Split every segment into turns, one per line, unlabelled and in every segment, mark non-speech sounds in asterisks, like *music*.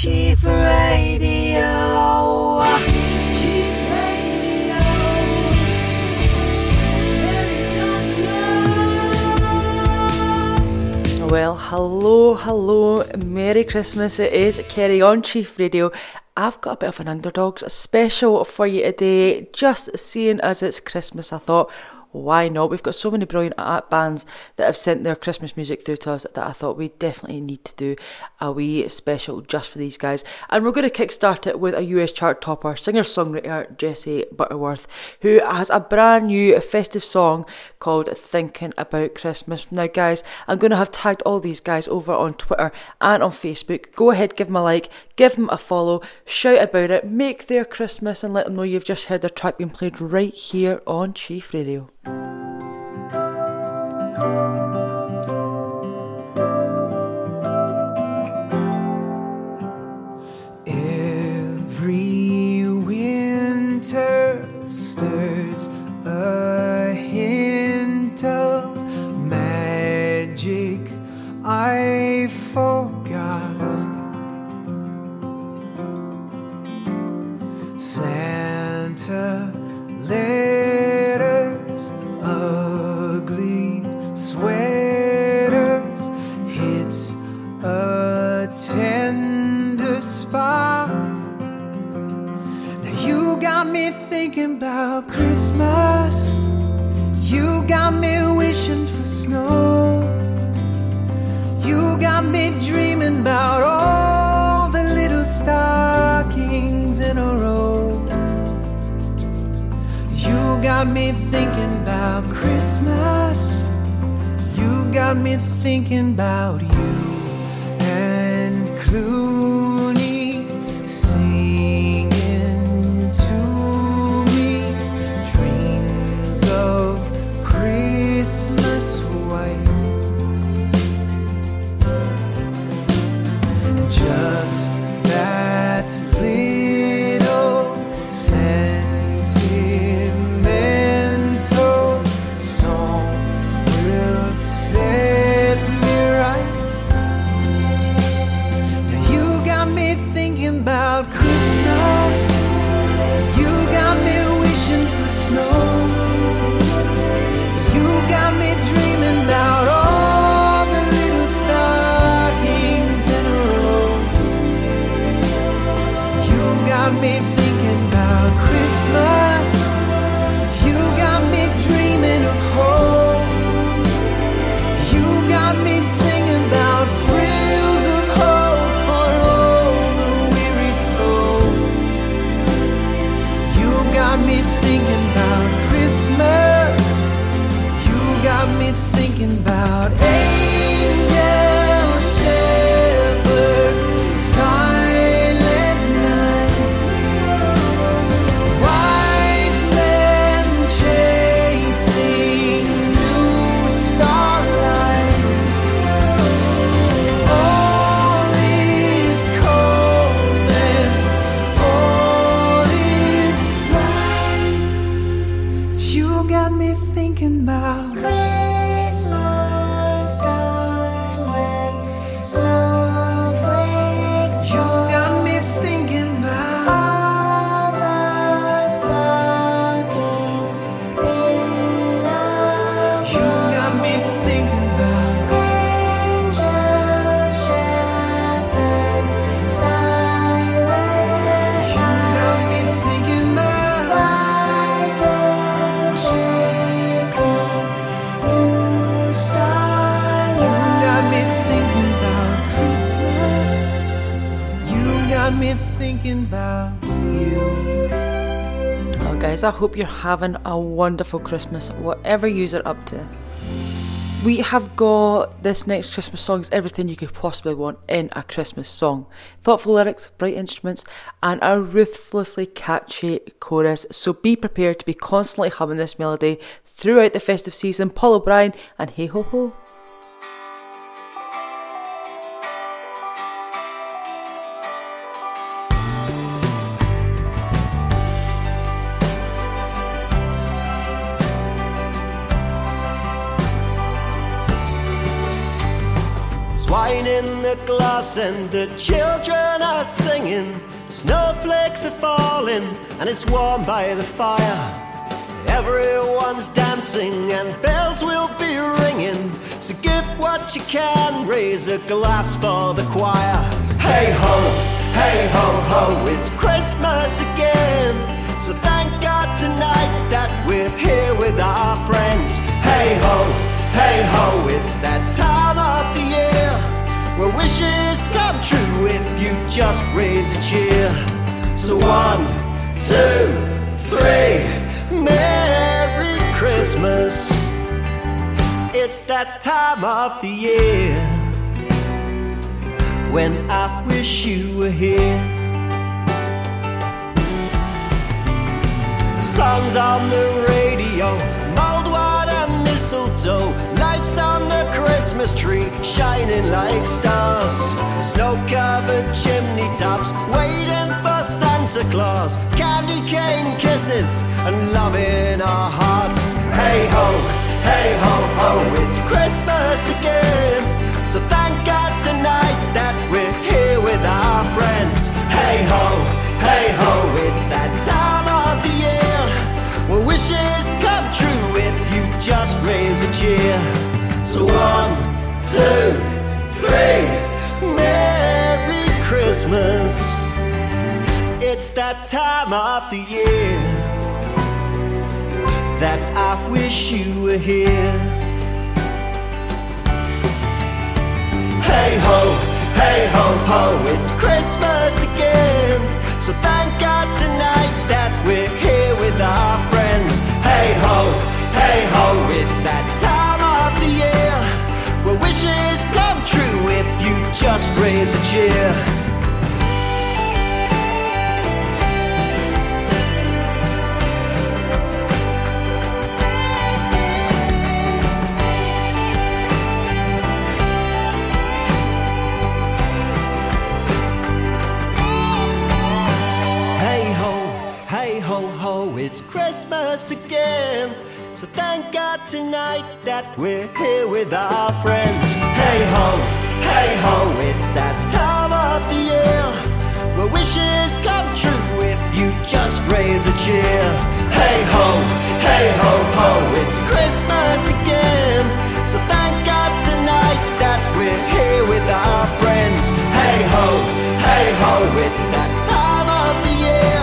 Chief Radio. Chief Radio.
Well, hello, hello, Merry Christmas. It is Kerry on Chief Radio. I've got a bit of an underdogs special for you today. Just seeing as it's Christmas, I thought, why not? We've got so many brilliant bands that have sent their Christmas music through to us that I thought we definitely need to do a wee special just for these guys. And we're going to kickstart it with a US chart topper, singer songwriter Jesse Butterworth, who has a brand new festive song called Thinking About Christmas. Now, guys, I'm going to have tagged all these guys over on Twitter and on Facebook. Go ahead, give them a like, give them a follow, shout about it, make their Christmas, and let them know you've just heard their track being played right here on Chief Radio.
Every winter stirs a hint of magic I forgot. Santa got me thinking about Christmas. You got me wishing for snow. You got me dreaming about all the little stockings in a row. You got me thinking about Christmas. You got me thinking about you got me thinking about thinking about you
Oh, guys, I hope you're having a wonderful Christmas, whatever you're up to. We have got this next Christmas song is everything you could possibly want in a Christmas song. Thoughtful lyrics, bright instruments, and a ruthlessly catchy chorus. So be prepared to be constantly humming this melody throughout the festive season. Paul O'Brien and Hey Ho Ho.
In the glass and the children are singing. Snowflakes are falling and it's warm by the fire. Everyone's dancing and bells will be ringing. So give what you can, raise a glass for the choir. Hey ho, hey ho ho, it's Christmas again. So thank God tonight that we're here with our friends. Hey ho, hey ho, it's that time where wishes come true if you just raise a cheer. So one, two, three, Merry Christmas. It's that time of the year when I wish you were here. Songs on the radio, mulled water, mistletoe, lights on Christmas tree, shining like stars. Snow covered chimney tops, waiting for Santa Claus. Candy cane kisses and love in our hearts. Hey ho, hey ho ho, it's Christmas again. So thank God tonight that we're here with our friends. Hey ho, hey ho, it's that time of the year where wishes come true if you just raise a cheer. So one, two, three, Merry Christmas. It's that time of the year that I wish you were here. Hey ho, hey ho ho, it's Christmas again. So thank just raise a cheer. Hey ho, hey ho ho, it's Christmas again. So thank God tonight that we're here with our friends. Hey ho, hey ho, it's that time of the year where wishes come true if you just raise a cheer. Hey ho, hey ho ho, it's Christmas again. So thank God tonight that we're here with our friends. Hey ho, hey ho, it's that time of the year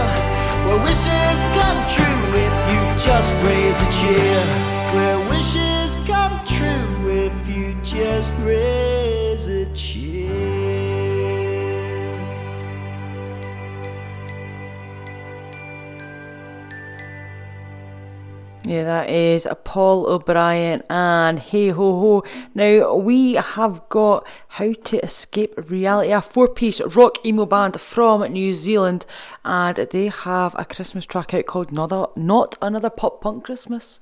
where wishes come true if you just raise a cheer. Where wishes come true if you just raise
Yeah, that is Paul O'Brien and Hey Ho Ho. Now, we have got How to Escape Reality, a four piece rock emo band from New Zealand, and they have a Christmas track out called Not Another Pop Punk Christmas.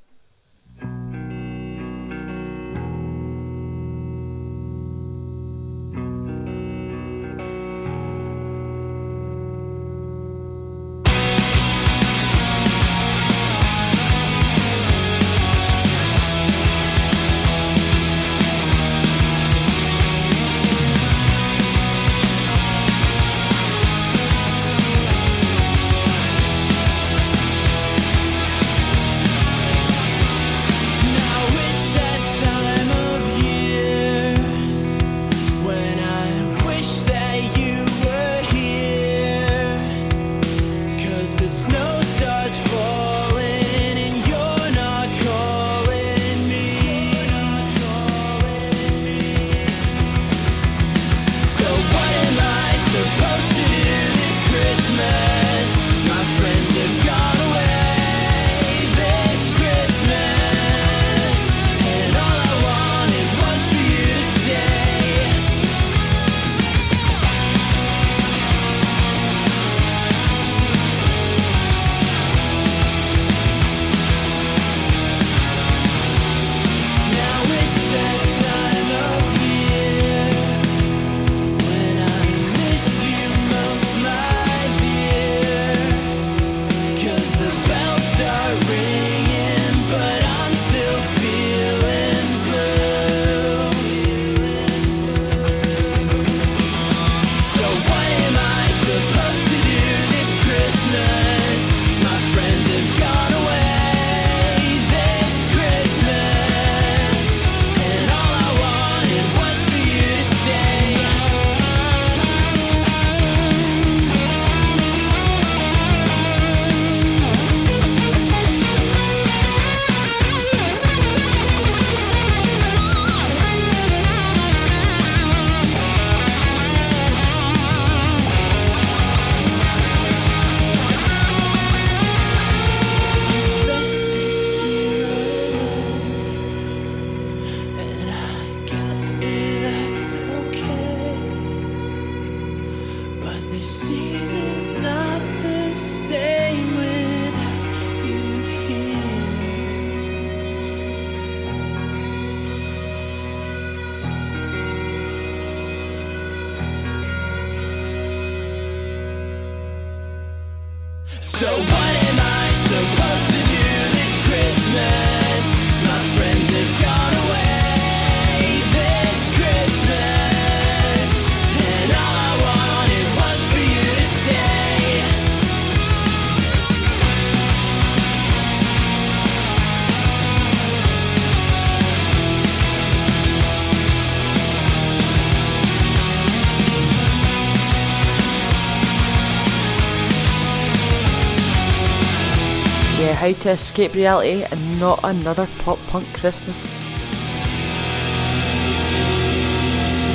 How to Escape Reality and Not Another Pop Punk Christmas.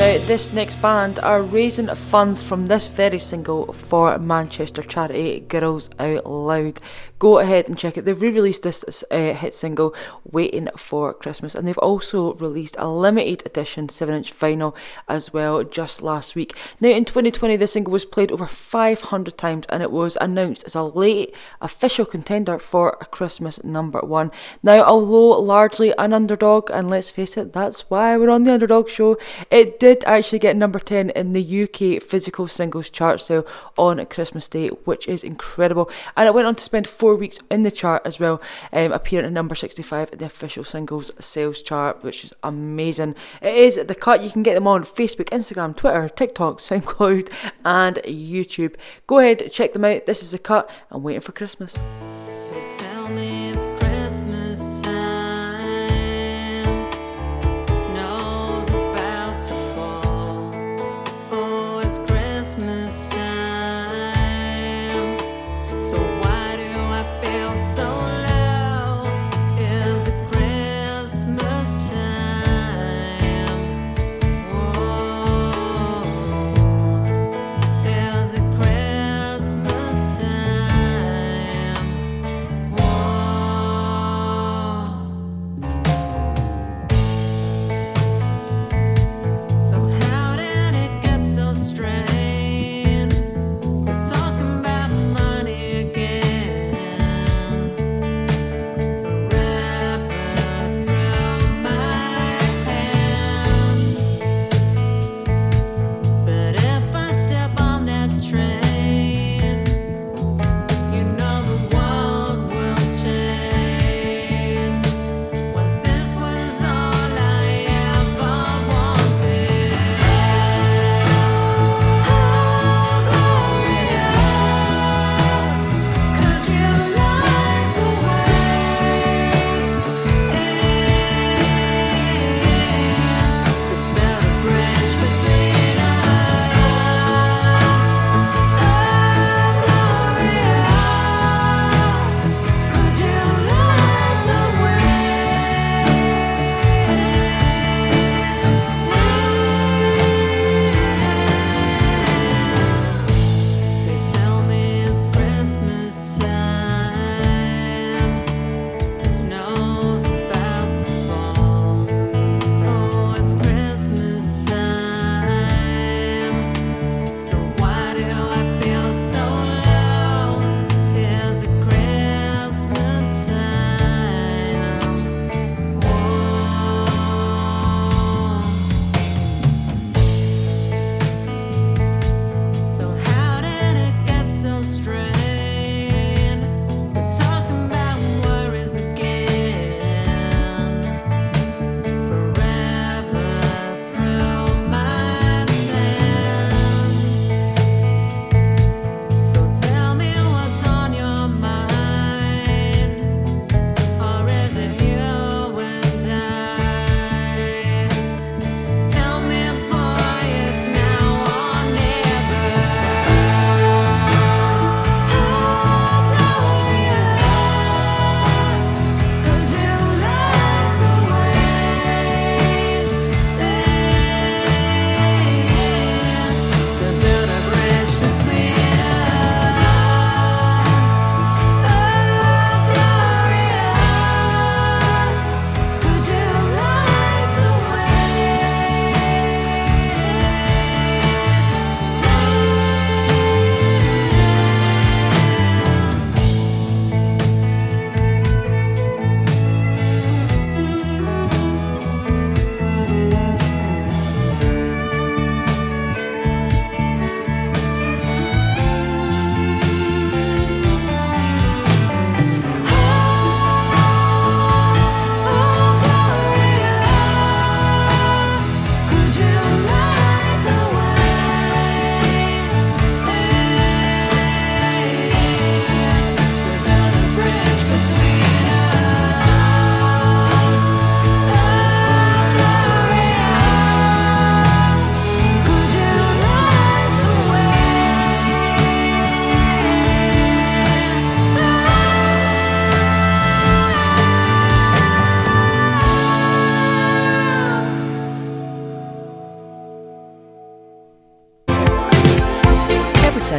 Now, this next band are raising funds from this very single for Manchester charity Girls Out Loud. Go ahead and check it. They've re released this uh, hit single, Waiting for Christmas, and they've also released a limited edition 7 inch vinyl as well just last week. Now, in 2020, this single was played over 500 times and it was announced as a late official contender for a Christmas number one. Now, although largely an underdog, and let's face it, that's why we're on the underdog show, it did actually get number 10 in the UK physical singles chart sale on Christmas Day, which is incredible. And it went on to spend four weeks in the chart as well, um, appearing at number 65 in the official singles sales chart, which is amazing. It is the cut. You can get them on Facebook, Instagram, Twitter, TikTok, *laughs* SoundCloud, and YouTube. Go ahead, check them out. This is the cut. I'm waiting for Christmas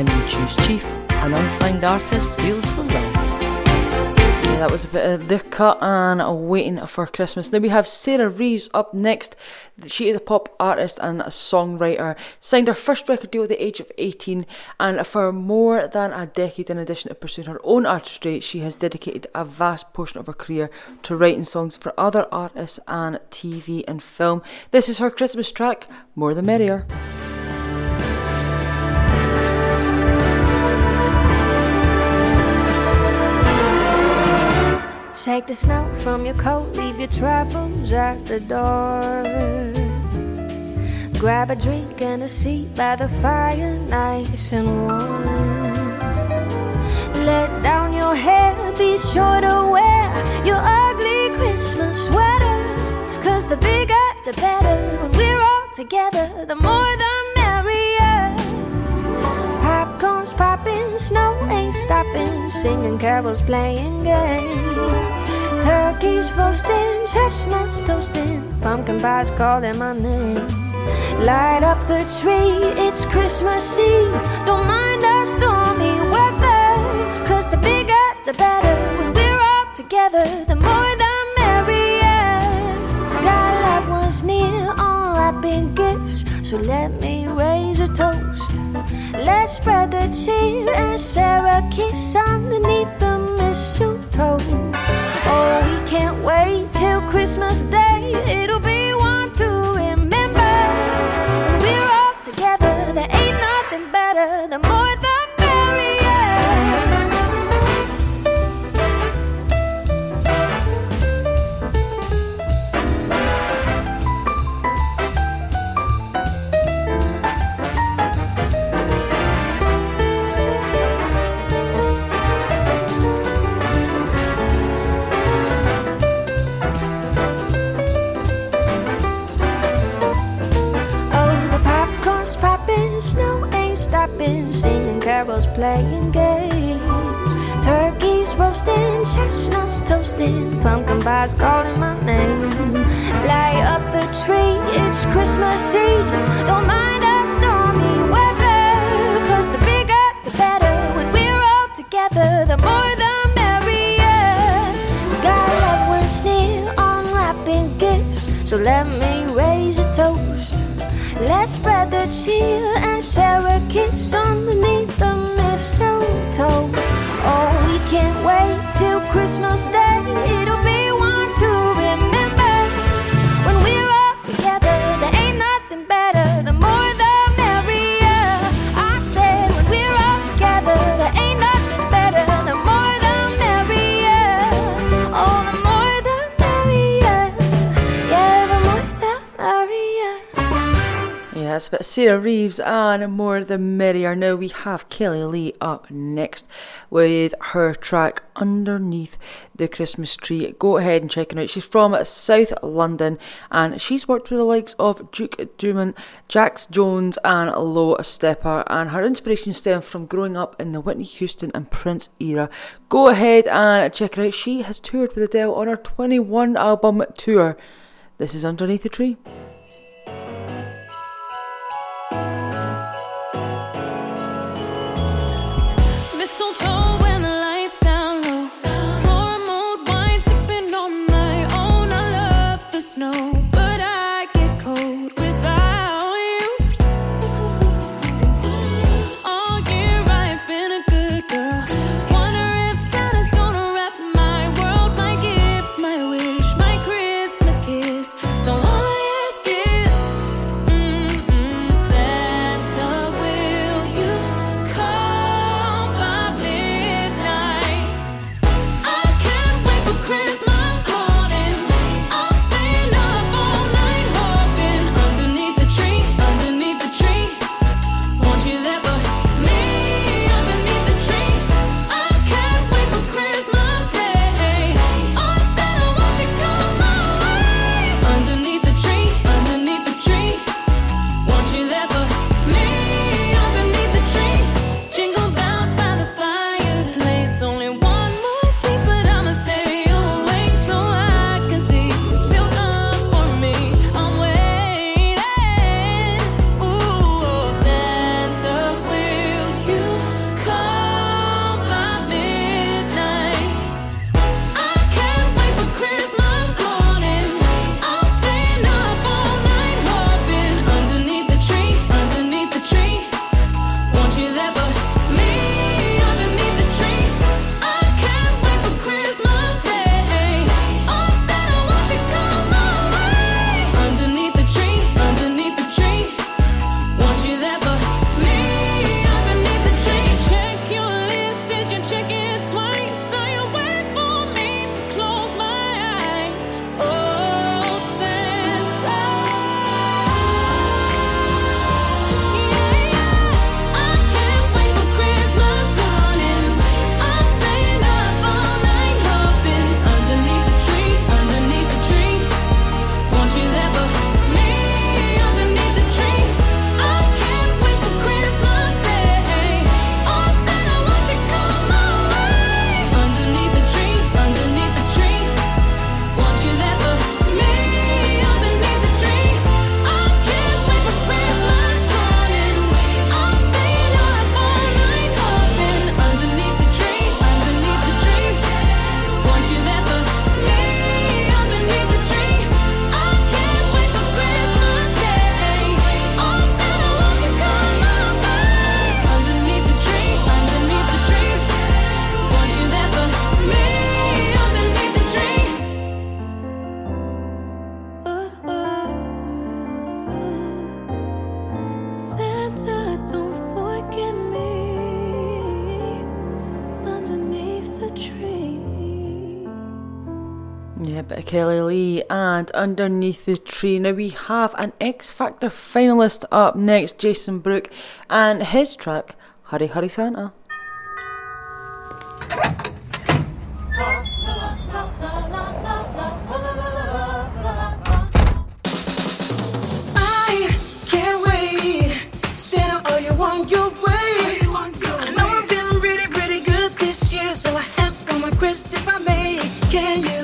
Who's chief, an unsigned artist, feels the love. Yeah, that was a bit of the cut and waiting for Christmas. Now we have Sarah Reeves up next. She is a pop artist and a songwriter. Signed her first record deal at the age of 18, and for more than a decade, in addition to pursuing her own artistry, she has dedicated a vast portion of her career to writing songs for other artists and TV and film. This is her Christmas track, More the Merrier.
Shake the snow from your coat, leave your troubles at the door. Grab a drink and a seat by the fire, nice and warm. Let down your hair, be sure to wear your ugly Christmas sweater. Cause the bigger the better, when we're all together, the more the popping, snow ain't stopping, singing carols, playing games. Turkeys roasting, chestnuts toasting, pumpkin pies calling my name. Light up the tree, it's Christmas Eve. Don't mind the stormy weather, cause the bigger the better. When we're all together, the more the merrier. Got loved ones near, unwrapping gifts, so let me raise a toast. Let's spread the cheer and share a kiss underneath the mistletoe. Oh, we can't wait till Christmas Day. It'll be
Sarah Reeves and more the merrier. Now we have Kelly Lee up next with her track Underneath the Christmas Tree. Go ahead and check it out. She's from South London and she's worked with the likes of Duke Dumont, Jax Jones, and Low Steppa. And her inspiration stems from growing up in the Whitney Houston and Prince era. Go ahead and check it out. She has toured with Adele on her 21 album tour. This is Underneath the Tree.
Mistletoe
underneath the tree. Now we have an X Factor finalist up next, Jason Brook, and his track, Hurry Hurry Santa.
I can't wait. Santa, are you on your way? I know I've been really, really good this year, so I have one request if I may. Can you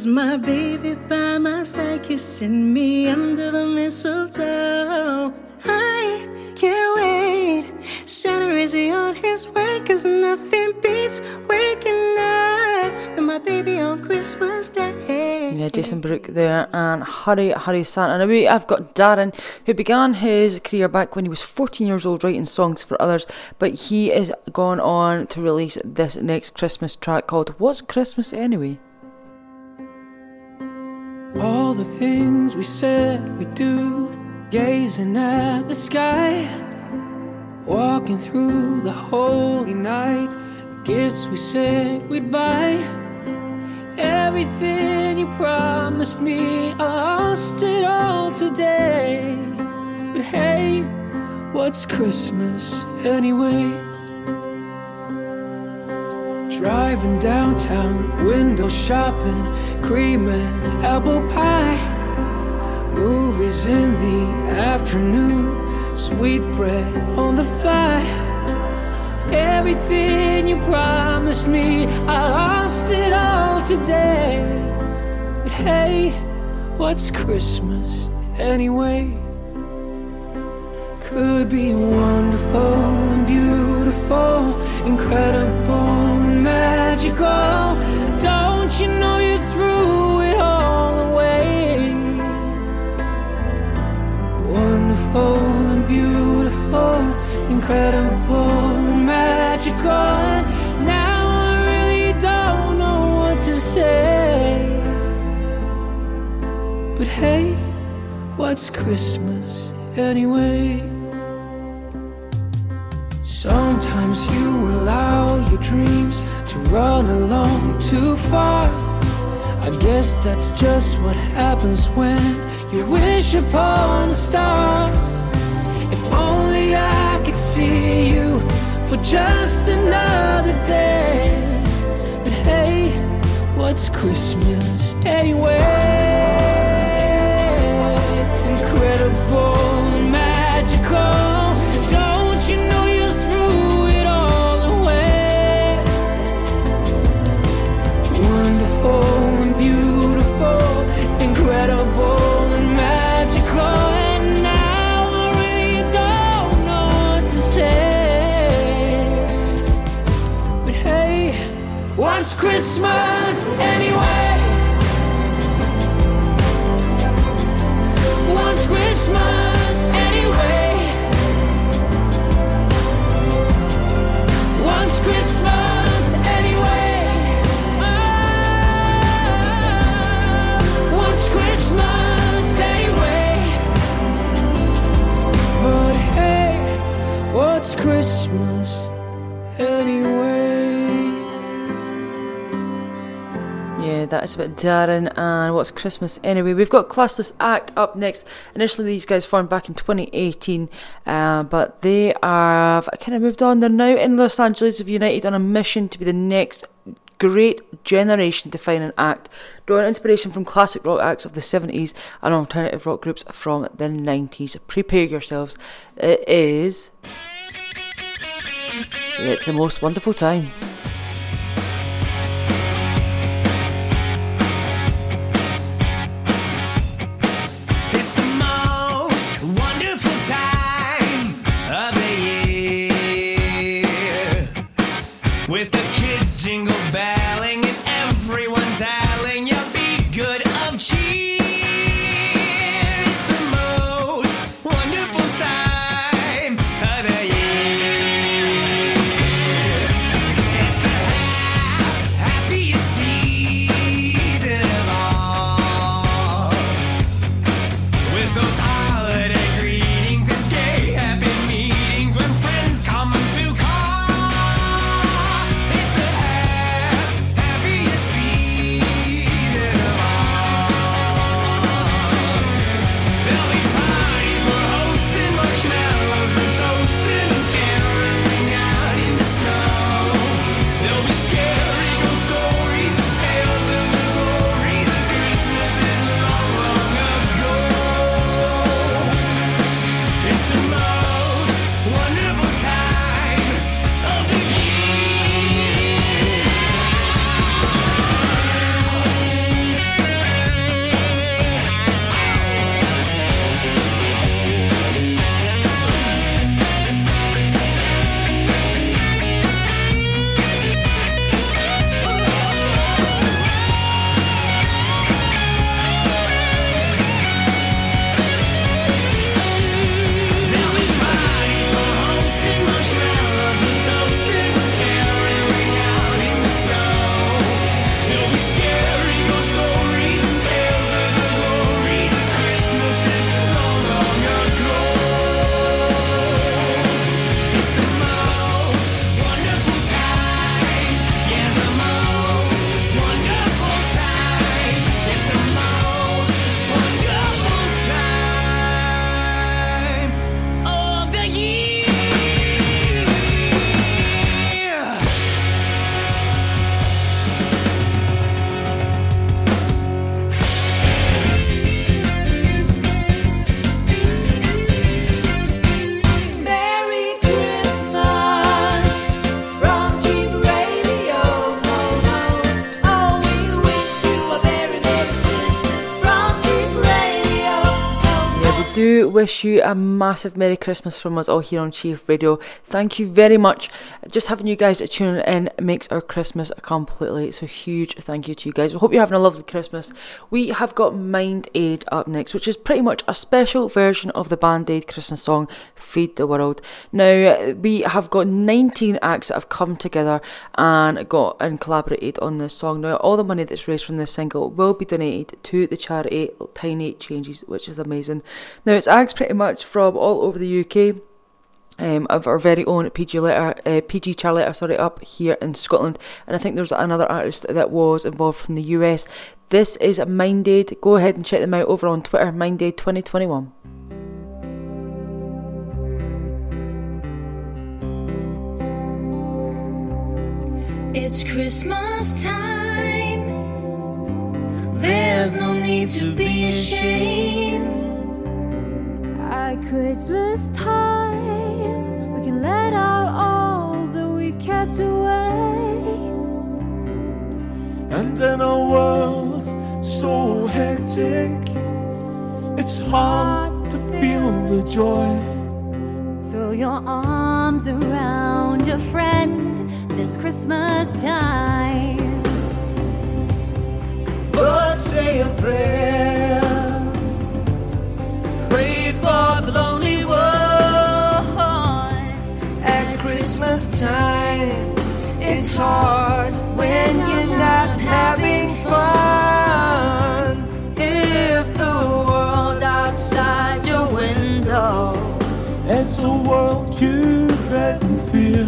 is my baby by my side, kissing me under the mistletoe. I can't wait. Is he on his way? Cause nothing beats waking up with my baby on Christmas Day.
Yeah, Jason Brook there and Hurry Hurry Santa. Now we, I've got Darren who began his career back when he was 14 years old writing songs for others, but he has gone on to release this next Christmas track called What's Christmas Anyway?
All the things we said we'd do, gazing at the sky, walking through the holy night, gifts we said we'd buy. Everything you promised me, I lost it all today. But hey, what's Christmas anyway? Driving downtown, window shopping, cream and apple pie. Movies in the afternoon, sweet bread on the fire. Everything you promised me, I lost it all today. But hey, what's Christmas anyway? Could be wonderful and beautiful, incredible magical. Don't you know you threw it all away? Wonderful and beautiful, incredible and magical. And now I really don't know what to say. But hey, what's Christmas anyway? Sometimes you allow your dreams to run along too far. I guess that's just what happens when you wish upon a star. If only I could see you for just another day. But hey, what's Christmas anyway? Incredible Christmas anyway? What's Christmas anyway? What's Christmas anyway? What's Christmas anyway? But hey, what's Christmas?
That's about Darren and what's Christmas anyway. We've got Classless Act up next. Initially, these guys formed back in 2018, uh, but they have kind of moved on. They're now in Los Angeles, have united on a mission to be the next great generation defining act, drawing inspiration from classic rock acts of the 70s and alternative rock groups from the 90s. Prepare yourselves. It is.
It's the most wonderful time.
Wish you a
massive Merry Christmas from us all here on Chief Radio. Thank you very much. Just having you guys tuning in makes our Christmas completely so huge. Thank you to you guys. I hope you're having a lovely Christmas. We have got Mind Aid up next, which is pretty much a special version of the Band Aid Christmas song Feed the World. Now we have got 19 acts that have come together and got and collaborated on this song. Now all the money that's raised from this single will be donated to the charity Tiny Changes, which is amazing. Now it's acts pretty much from all over the UK. Um, of our very own PG letter, uh, PG sorry, up here in Scotland, and I think there's another artist that was involved from the US. This is Mind Aid. Go ahead and check them out over on Twitter, Mind Aid 2021.
It's Christmas time.
There's no need to be ashamed.
At Christmas time, we can let out all that we've kept away.
And in a world so hectic, it's hard to feel the joy.
Throw your arms around a friend this Christmas time.
But say a prayer. For the lonely ones.
At Christmas time, it's hard when you're not having fun.
If the world outside your window
is a world you dread and fear.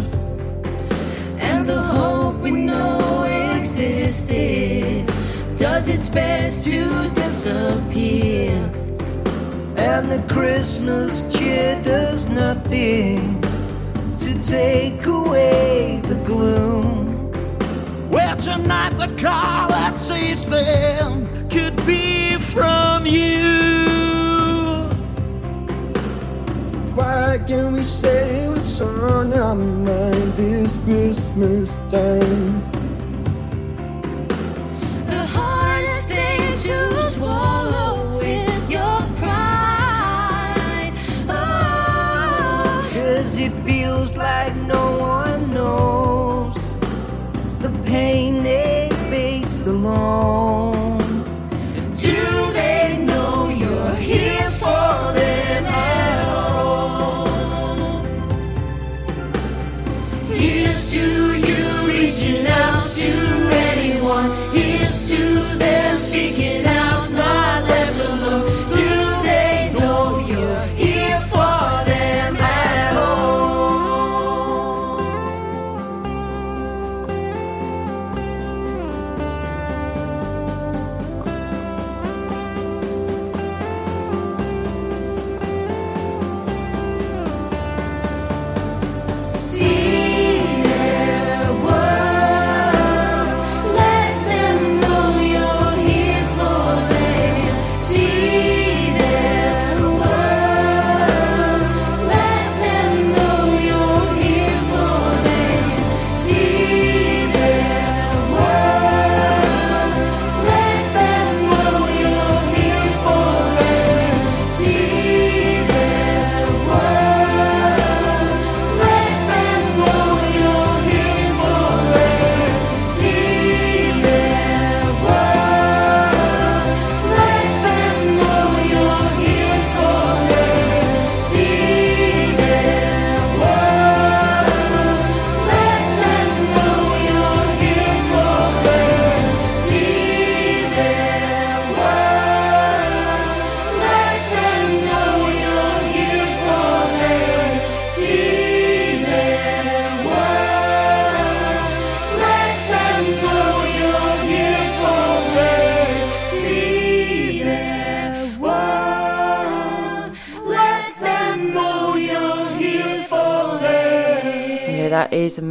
and the hope we know existed does its best to disappear.
And the Christmas cheer does nothing to take away the gloom.
Well, tonight the call that sees them could be from you.
Why can't we say what's on our mind this Christmas time? Like no one knows the pain they face alone.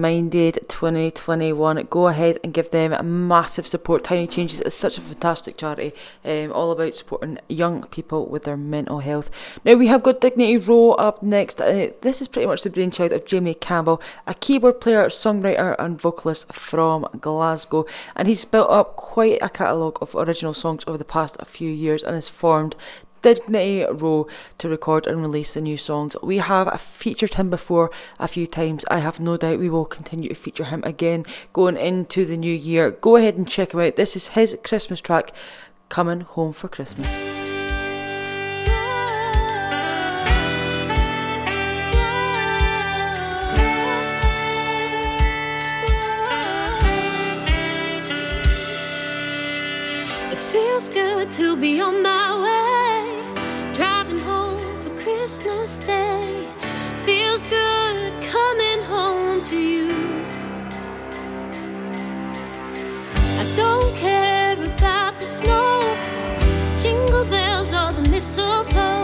Mind Aid 2021. Go ahead and give them massive support. Tiny Changes is such a fantastic charity, um, all about supporting young people with their mental health. Now, we have got Dignity Row up next. Uh, this is pretty much the brainchild of Jamie Campbell, a keyboard player, songwriter, and vocalist from Glasgow. And he's built up quite a catalogue of original songs over the past few years and has formed Dignity Row to record and release the new songs. We have featured him before a few times. I have no doubt we will continue to feature him again going into the new year. Go ahead and check him out. This is his Christmas track, Coming Home for Christmas.
Mistletoe.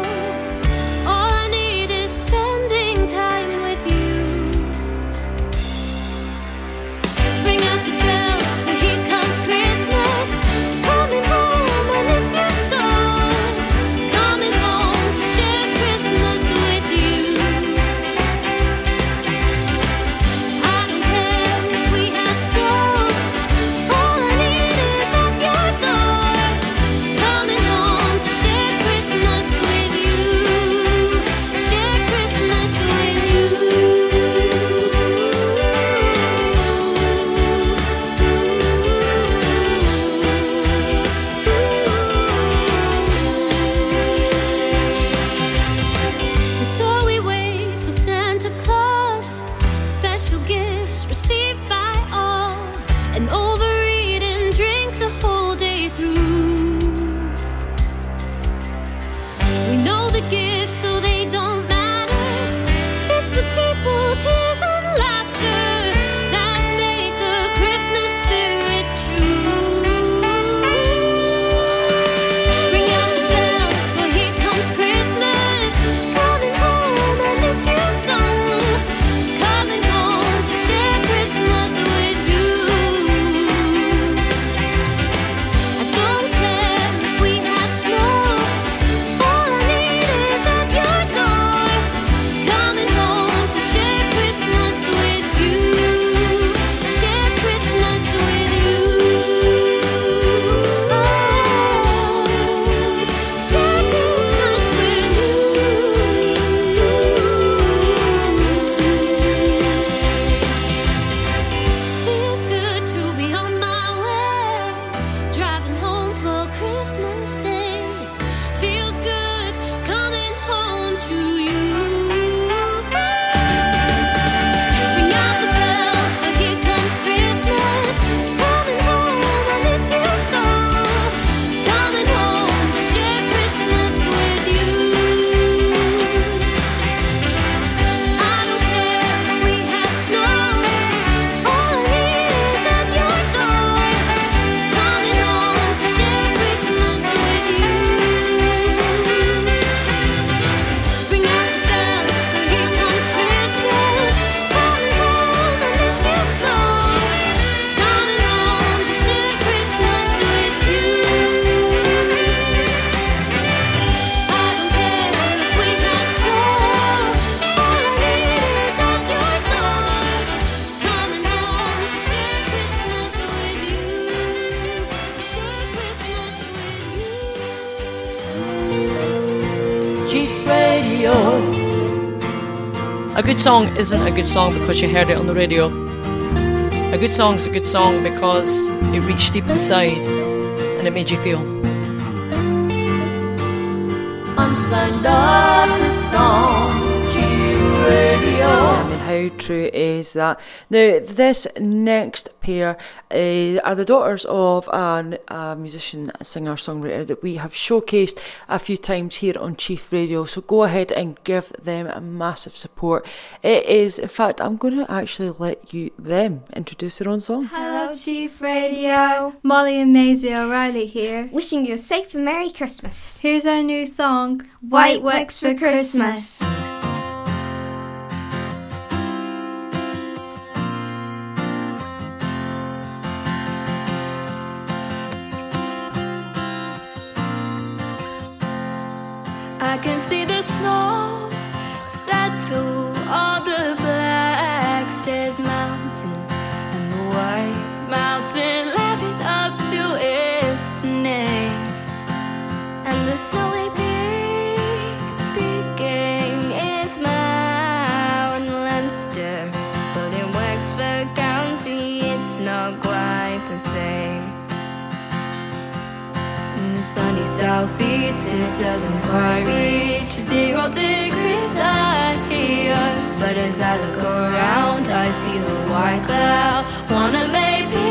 Good
song isn't a good song because you heard it on the radio. A good song's a good song because it reached deep inside and it made you feel.
Unsigned I true is that? Now, this next pair uh, are the daughters of an, a musician, singer, songwriter that we have showcased a few times here on Chief Radio. So go ahead and give them a massive support. It is, in fact, I'm going to actually let you them introduce their own song.
Hello, Chief Radio. Molly and Maisie O'Reilly here.
Wishing you a safe and Merry Christmas.
Here's our new song, White Wexford Christmas.
I southeast, it doesn't quite reach zero degrees out here. But as I look around, I see the white cloud. Wanna maybe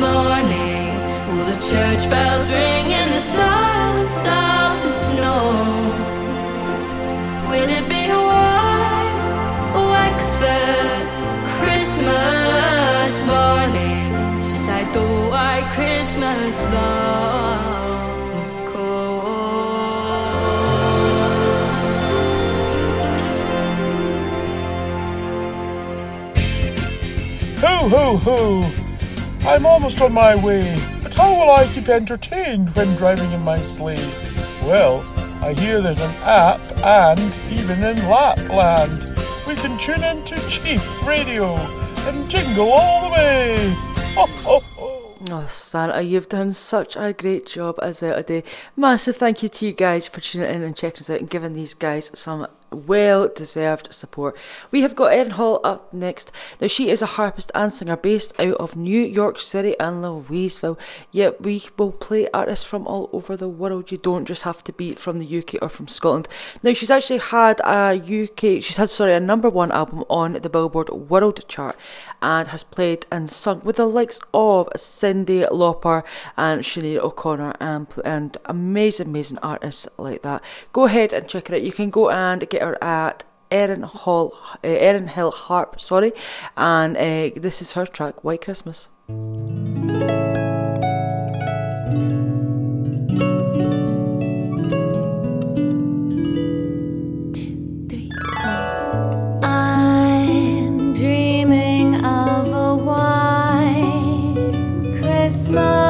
morning, will the church bells ring in the silence of the snow? Will it be a white Wexford Christmas morning, just like the white Christmas ball? Ho,
ho, ho! I'm almost on my way, but how will I keep entertained when driving in my sleigh? Well, I hear there's an app, and even in Lapland, we can tune into Chief Radio and jingle all the way. Ho, ho!
Oh, Santa, you've done such a great job as well today. Massive thank you to you guys for tuning in and checking us out and giving these guys some well deserved support. We have got Erin Hall up next. Now, she is a harpist and singer based out of New York City and Louisville. Yet, we will play artists from all over the world. You don't just have to be from the UK or from Scotland. Now, she's actually had a UK, she's had, sorry, a number one album on the Billboard World Chart and has played and sung with the likes of Cyndi Lauper and Sinead O'Connor and, and amazing, amazing artists like that. Go ahead and check it out. You can go and get at Erin Hall, uh, Erin Hill Harp, sorry, and uh, this is her track, White Christmas.
I'm dreaming of a white Christmas,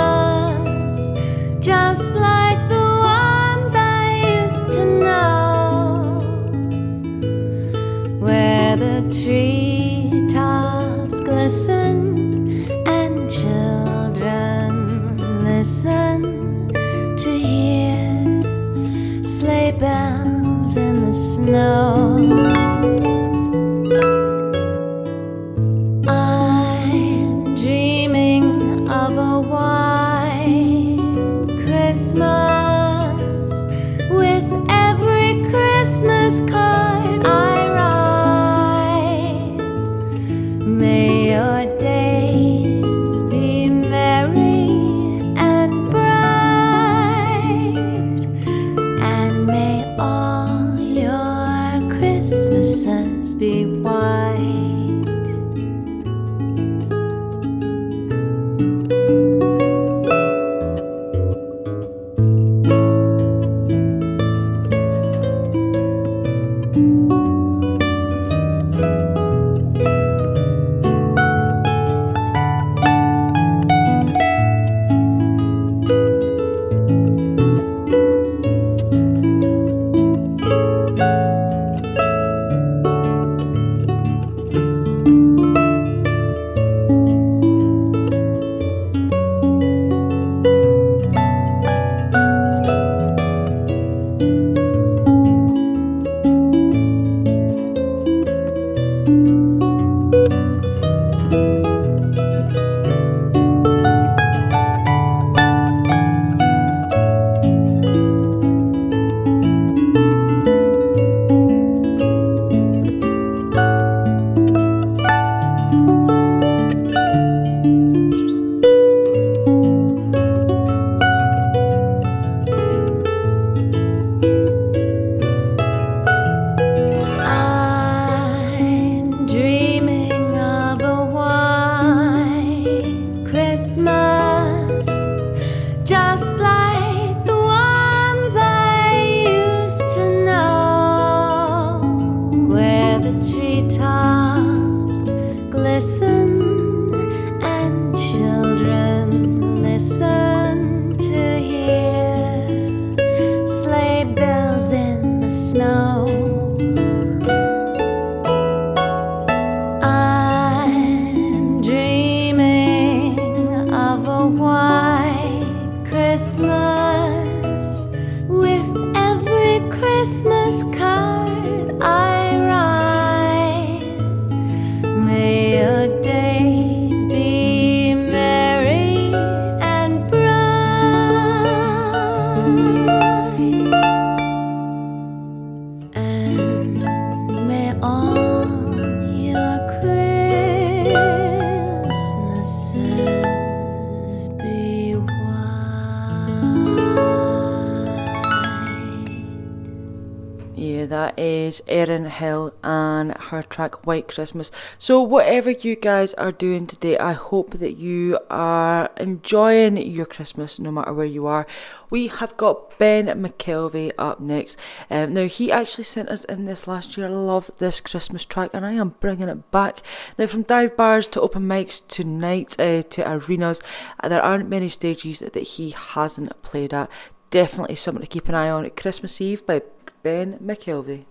White Christmas.
So, whatever you guys are doing today, I hope that you are enjoying your Christmas no matter where you are. We have got Ben McKelvey up next. Um, now, he actually sent us in this last year. I love this Christmas track and I am bringing it back. Now, from dive bars to open mics to nights uh, to arenas, uh, there aren't many stages that he hasn't played at. Definitely something to keep an eye on at Christmas Eve by Ben McKelvey.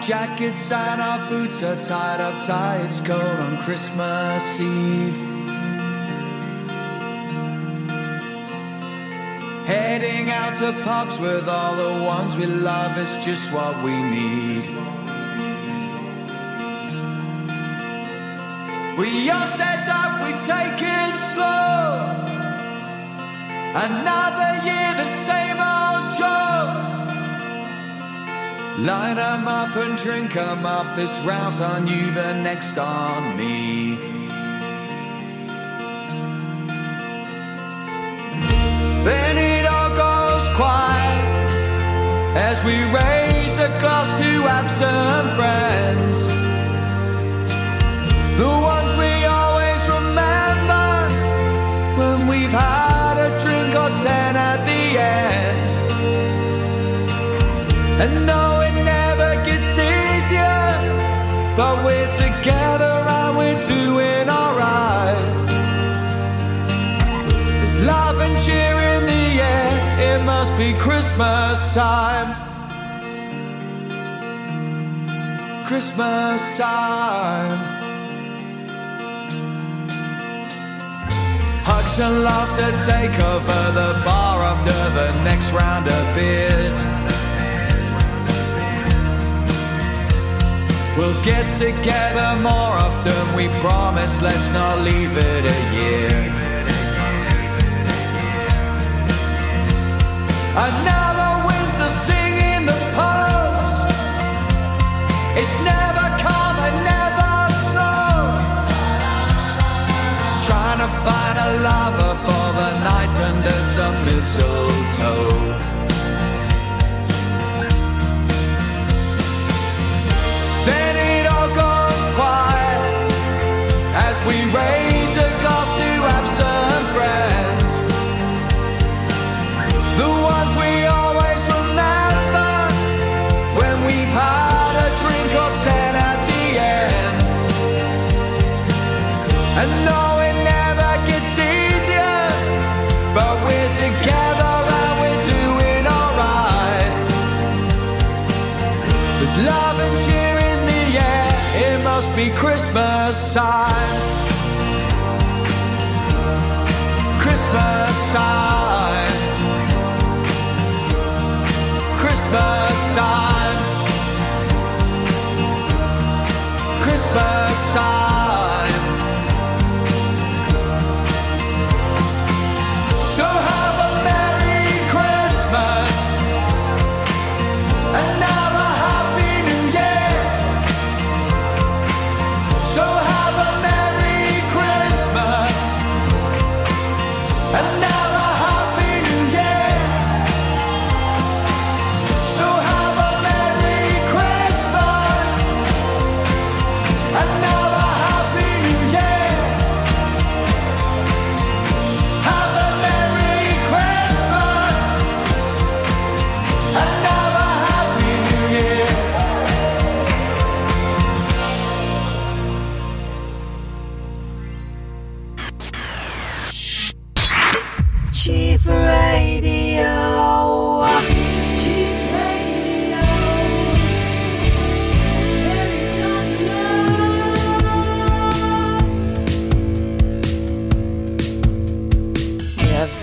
Jackets and our boots are tied up tight. It's cold on Christmas Eve. Heading out to pubs with all the ones we love is just what we need. We all said that we take it slow. Another year, the same old jokes. Line 'em up and drink 'em up. This round's on you, the next on me. Then it all goes quiet as we raise a glass to absent friends. The ones Christmas time. Christmas time. Hugs and laughter take over the bar after the next round of beers. We'll get together more often, we promise, let's not leave it a year. Another winter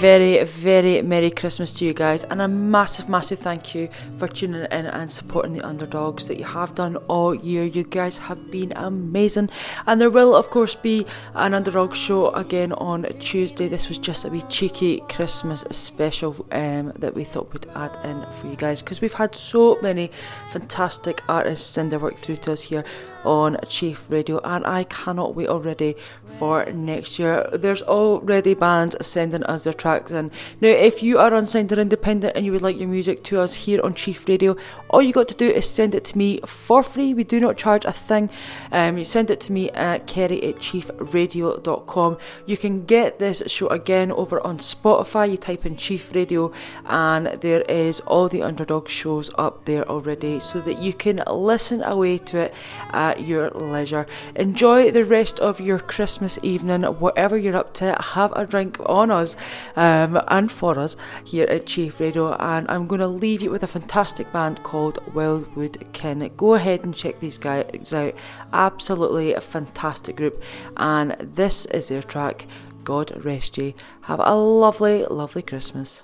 very, very Merry Christmas to you guys, and a massive, massive thank you for tuning in and supporting the underdogs that you have done all year. You guys have been amazing, and there will, of course, be an underdog show again on Tuesday. This was just a wee cheeky Christmas special um, that we thought we'd add in for you guys because we've had so many fantastic artists send their work through to us here on Chief Radio, and I cannot wait already for next year. There's already bands sending us their tracks in. Now, if you are unsigned or independent and you would like your music to us here on Chief Radio, all you got to do is send it to me for free. We do not charge a thing. Um, you send it to me at kerry at chiefradio.com. You can get this show again over on Spotify. You type in Chief Radio, and there is all the underdog shows up there already so that you can listen away to it at your leisure. Enjoy the rest of your Christmas evening, whatever you're up to. Have a drink on us um, and for us here at Chief Radio. And I'm going to leave you with a fantastic band called Wildwood Kin. Go ahead and check these guys out. Absolutely a fantastic group. And this is their track. God rest ye. Have a lovely, lovely Christmas.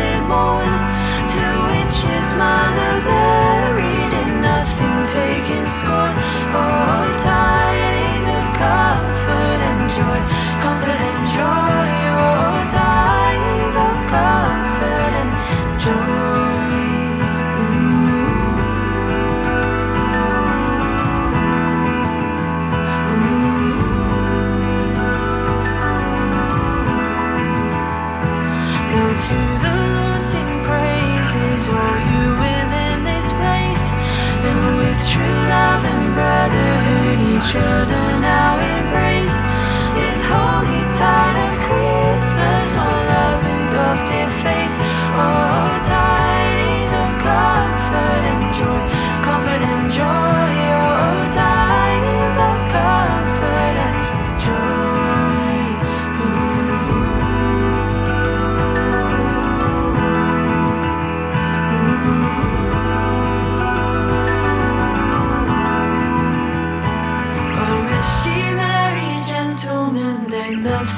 To which his mother buried and nothing taken scorn. Oh, tidings brotherhood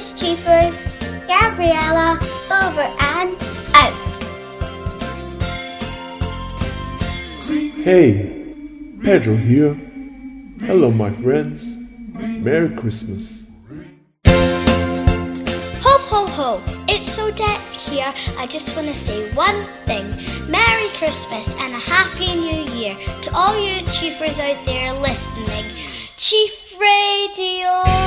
Chiefers. Gabriella, over and out.
Hey, Pedro here. Hello, my friends. Merry Christmas.
Ho, ho, ho. It's so dark here. I just want to say one thing. Merry Christmas and a Happy New Year to all you Chiefers out there listening. Chief Radio.